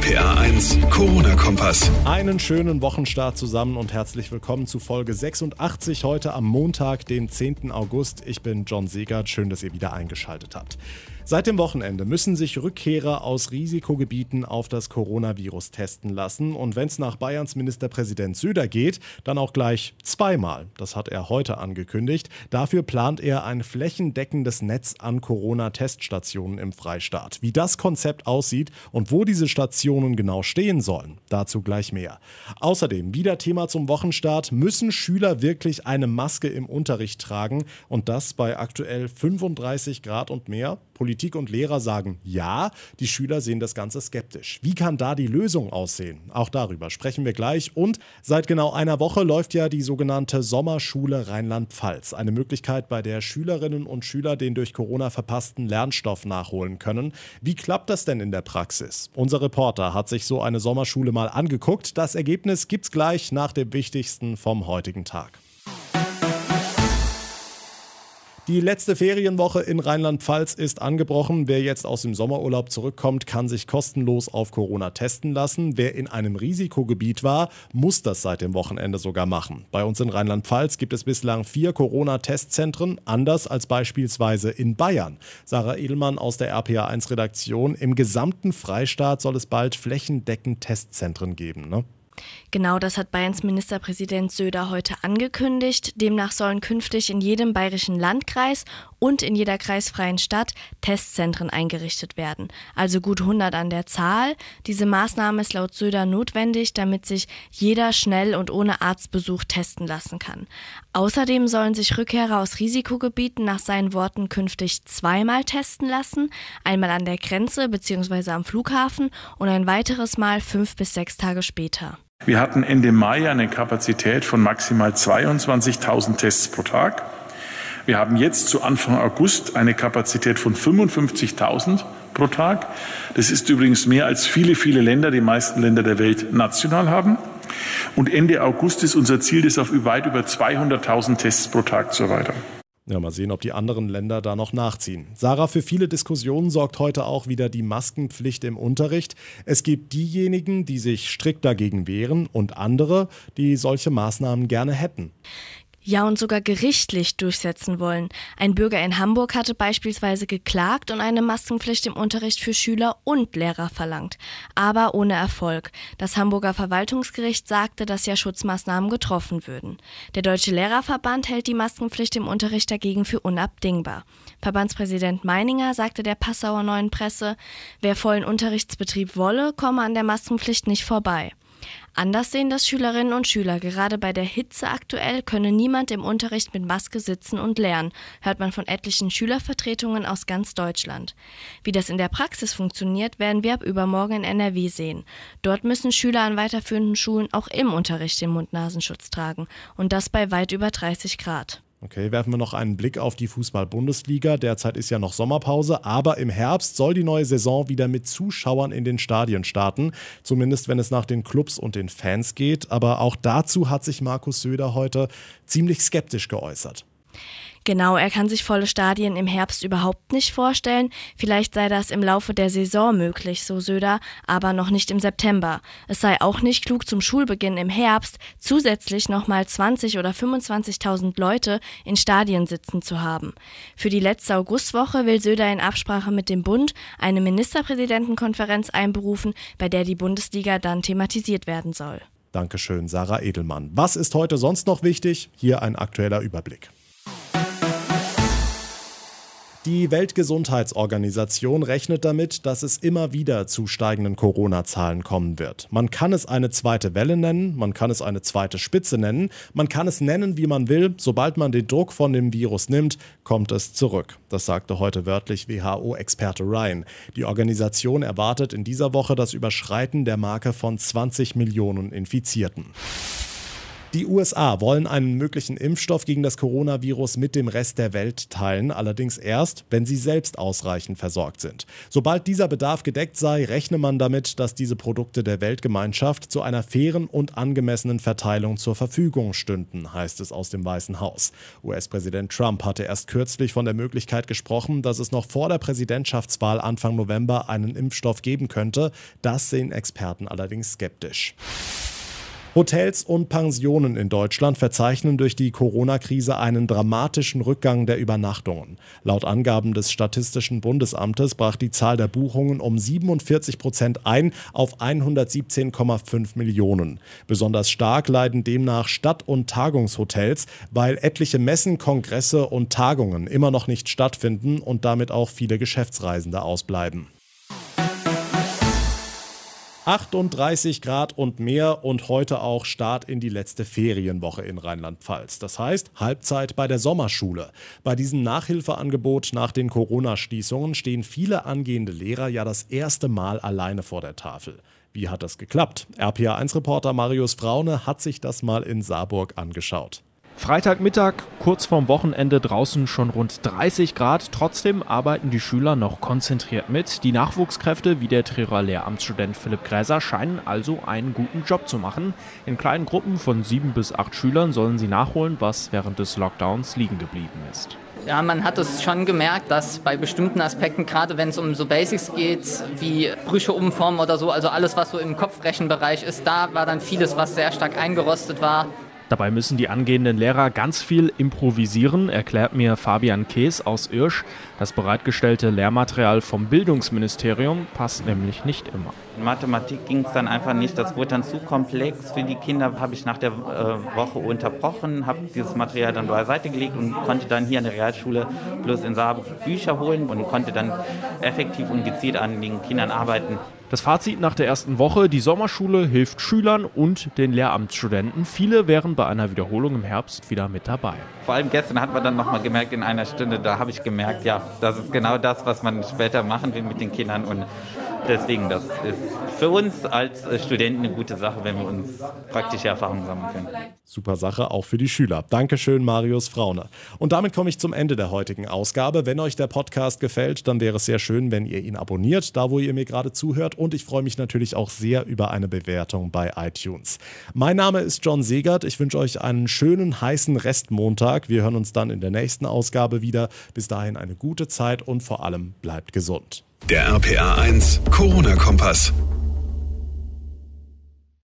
RPA 1, Corona-Kompass. Einen schönen Wochenstart zusammen und herzlich willkommen zu Folge 86 heute am Montag, den 10. August. Ich bin John Segert. Schön, dass ihr wieder eingeschaltet habt. Seit dem Wochenende müssen sich Rückkehrer aus Risikogebieten auf das Coronavirus testen lassen. Und wenn es nach Bayerns Ministerpräsident Söder geht, dann auch gleich zweimal. Das hat er heute angekündigt. Dafür plant er ein flächendeckendes Netz an Corona-Teststationen im Freistaat. Wie das Konzept aussieht und wo diese Stationen genau stehen sollen, dazu gleich mehr. Außerdem, wieder Thema zum Wochenstart, müssen Schüler wirklich eine Maske im Unterricht tragen und das bei aktuell 35 Grad und mehr? Politik und Lehrer sagen ja, die Schüler sehen das Ganze skeptisch. Wie kann da die Lösung aussehen? Auch darüber sprechen wir gleich. Und seit genau einer Woche läuft ja die sogenannte Sommerschule Rheinland-Pfalz. Eine Möglichkeit, bei der Schülerinnen und Schüler den durch Corona verpassten Lernstoff nachholen können. Wie klappt das denn in der Praxis? Unser Reporter hat sich so eine Sommerschule mal angeguckt. Das Ergebnis gibt's gleich nach dem Wichtigsten vom heutigen Tag. Die letzte Ferienwoche in Rheinland-Pfalz ist angebrochen. Wer jetzt aus dem Sommerurlaub zurückkommt, kann sich kostenlos auf Corona testen lassen. Wer in einem Risikogebiet war, muss das seit dem Wochenende sogar machen. Bei uns in Rheinland-Pfalz gibt es bislang vier Corona-Testzentren, anders als beispielsweise in Bayern. Sarah Edelmann aus der RPA1-Redaktion. Im gesamten Freistaat soll es bald flächendeckend Testzentren geben. Ne? Genau das hat Bayerns Ministerpräsident Söder heute angekündigt. Demnach sollen künftig in jedem bayerischen Landkreis und in jeder kreisfreien Stadt Testzentren eingerichtet werden. Also gut 100 an der Zahl. Diese Maßnahme ist laut Söder notwendig, damit sich jeder schnell und ohne Arztbesuch testen lassen kann. Außerdem sollen sich Rückkehrer aus Risikogebieten nach seinen Worten künftig zweimal testen lassen. Einmal an der Grenze bzw. am Flughafen und ein weiteres Mal fünf bis sechs Tage später. Wir hatten Ende Mai eine Kapazität von maximal 22.000 Tests pro Tag. Wir haben jetzt zu Anfang August eine Kapazität von 55.000 pro Tag. Das ist übrigens mehr als viele, viele Länder, die meisten Länder der Welt national haben. Und Ende August ist unser Ziel, das auf weit über 200.000 Tests pro Tag zu erweitern. Ja, mal sehen, ob die anderen Länder da noch nachziehen. Sarah, für viele Diskussionen sorgt heute auch wieder die Maskenpflicht im Unterricht. Es gibt diejenigen, die sich strikt dagegen wehren und andere, die solche Maßnahmen gerne hätten ja und sogar gerichtlich durchsetzen wollen. Ein Bürger in Hamburg hatte beispielsweise geklagt und eine Maskenpflicht im Unterricht für Schüler und Lehrer verlangt, aber ohne Erfolg. Das Hamburger Verwaltungsgericht sagte, dass ja Schutzmaßnahmen getroffen würden. Der Deutsche Lehrerverband hält die Maskenpflicht im Unterricht dagegen für unabdingbar. Verbandspräsident Meininger sagte der Passauer Neuen Presse, wer vollen Unterrichtsbetrieb wolle, komme an der Maskenpflicht nicht vorbei. Anders sehen das Schülerinnen und Schüler. Gerade bei der Hitze aktuell könne niemand im Unterricht mit Maske sitzen und lernen, hört man von etlichen Schülervertretungen aus ganz Deutschland. Wie das in der Praxis funktioniert, werden wir ab übermorgen in NRW sehen. Dort müssen Schüler an weiterführenden Schulen auch im Unterricht den Mund-Nasenschutz tragen. Und das bei weit über 30 Grad. Okay, werfen wir noch einen Blick auf die Fußball-Bundesliga. Derzeit ist ja noch Sommerpause, aber im Herbst soll die neue Saison wieder mit Zuschauern in den Stadien starten. Zumindest wenn es nach den Clubs und den Fans geht. Aber auch dazu hat sich Markus Söder heute ziemlich skeptisch geäußert. Genau, er kann sich volle Stadien im Herbst überhaupt nicht vorstellen. Vielleicht sei das im Laufe der Saison möglich, so Söder, aber noch nicht im September. Es sei auch nicht klug, zum Schulbeginn im Herbst zusätzlich nochmal 20 oder 25.000 Leute in Stadien sitzen zu haben. Für die letzte Augustwoche will Söder in Absprache mit dem Bund eine Ministerpräsidentenkonferenz einberufen, bei der die Bundesliga dann thematisiert werden soll. Dankeschön, Sarah Edelmann. Was ist heute sonst noch wichtig? Hier ein aktueller Überblick. Die Weltgesundheitsorganisation rechnet damit, dass es immer wieder zu steigenden Corona-Zahlen kommen wird. Man kann es eine zweite Welle nennen, man kann es eine zweite Spitze nennen, man kann es nennen, wie man will. Sobald man den Druck von dem Virus nimmt, kommt es zurück. Das sagte heute wörtlich WHO-Experte Ryan. Die Organisation erwartet in dieser Woche das Überschreiten der Marke von 20 Millionen Infizierten. Die USA wollen einen möglichen Impfstoff gegen das Coronavirus mit dem Rest der Welt teilen, allerdings erst, wenn sie selbst ausreichend versorgt sind. Sobald dieser Bedarf gedeckt sei, rechne man damit, dass diese Produkte der Weltgemeinschaft zu einer fairen und angemessenen Verteilung zur Verfügung stünden, heißt es aus dem Weißen Haus. US-Präsident Trump hatte erst kürzlich von der Möglichkeit gesprochen, dass es noch vor der Präsidentschaftswahl Anfang November einen Impfstoff geben könnte. Das sehen Experten allerdings skeptisch. Hotels und Pensionen in Deutschland verzeichnen durch die Corona-Krise einen dramatischen Rückgang der Übernachtungen. Laut Angaben des Statistischen Bundesamtes brach die Zahl der Buchungen um 47 Prozent ein auf 117,5 Millionen. Besonders stark leiden demnach Stadt- und Tagungshotels, weil etliche Messen, Kongresse und Tagungen immer noch nicht stattfinden und damit auch viele Geschäftsreisende ausbleiben. 38 Grad und mehr und heute auch Start in die letzte Ferienwoche in Rheinland-Pfalz. Das heißt Halbzeit bei der Sommerschule. Bei diesem Nachhilfeangebot nach den Corona-Schließungen stehen viele angehende Lehrer ja das erste Mal alleine vor der Tafel. Wie hat das geklappt? RPA1-Reporter Marius Fraune hat sich das mal in Saarburg angeschaut. Freitagmittag, kurz vorm Wochenende, draußen schon rund 30 Grad. Trotzdem arbeiten die Schüler noch konzentriert mit. Die Nachwuchskräfte, wie der Trierer Lehramtsstudent Philipp Gräser, scheinen also einen guten Job zu machen. In kleinen Gruppen von sieben bis acht Schülern sollen sie nachholen, was während des Lockdowns liegen geblieben ist. Ja, man hat es schon gemerkt, dass bei bestimmten Aspekten, gerade wenn es um so Basics geht, wie Brüche umformen oder so, also alles, was so im Kopfrechenbereich ist, da war dann vieles, was sehr stark eingerostet war. Dabei müssen die angehenden Lehrer ganz viel improvisieren, erklärt mir Fabian Kees aus Irsch. Das bereitgestellte Lehrmaterial vom Bildungsministerium passt nämlich nicht immer. In Mathematik ging es dann einfach nicht, das wurde dann zu komplex für die Kinder, habe ich nach der äh, Woche unterbrochen, habe dieses Material dann beiseite gelegt und konnte dann hier an der Realschule bloß in Saarbrück Bücher holen und konnte dann effektiv und gezielt an den Kindern arbeiten. Das Fazit nach der ersten Woche, die Sommerschule hilft Schülern und den Lehramtsstudenten. Viele wären bei einer Wiederholung im Herbst wieder mit dabei. Vor allem gestern hat man dann nochmal gemerkt in einer Stunde, da habe ich gemerkt, ja, das ist genau das, was man später machen will mit den Kindern und deswegen, das ist für uns als Studenten eine gute Sache, wenn wir uns praktische Erfahrungen sammeln können. Super Sache, auch für die Schüler. Dankeschön, Marius Fraune. Und damit komme ich zum Ende der heutigen Ausgabe. Wenn euch der Podcast gefällt, dann wäre es sehr schön, wenn ihr ihn abonniert, da wo ihr mir gerade zuhört. Und ich freue mich natürlich auch sehr über eine Bewertung bei iTunes. Mein Name ist John Segert. Ich wünsche euch einen schönen, heißen Restmontag. Wir hören uns dann in der nächsten Ausgabe wieder. Bis dahin eine gute Zeit und vor allem bleibt gesund. Der RPA 1 Corona-Kompass.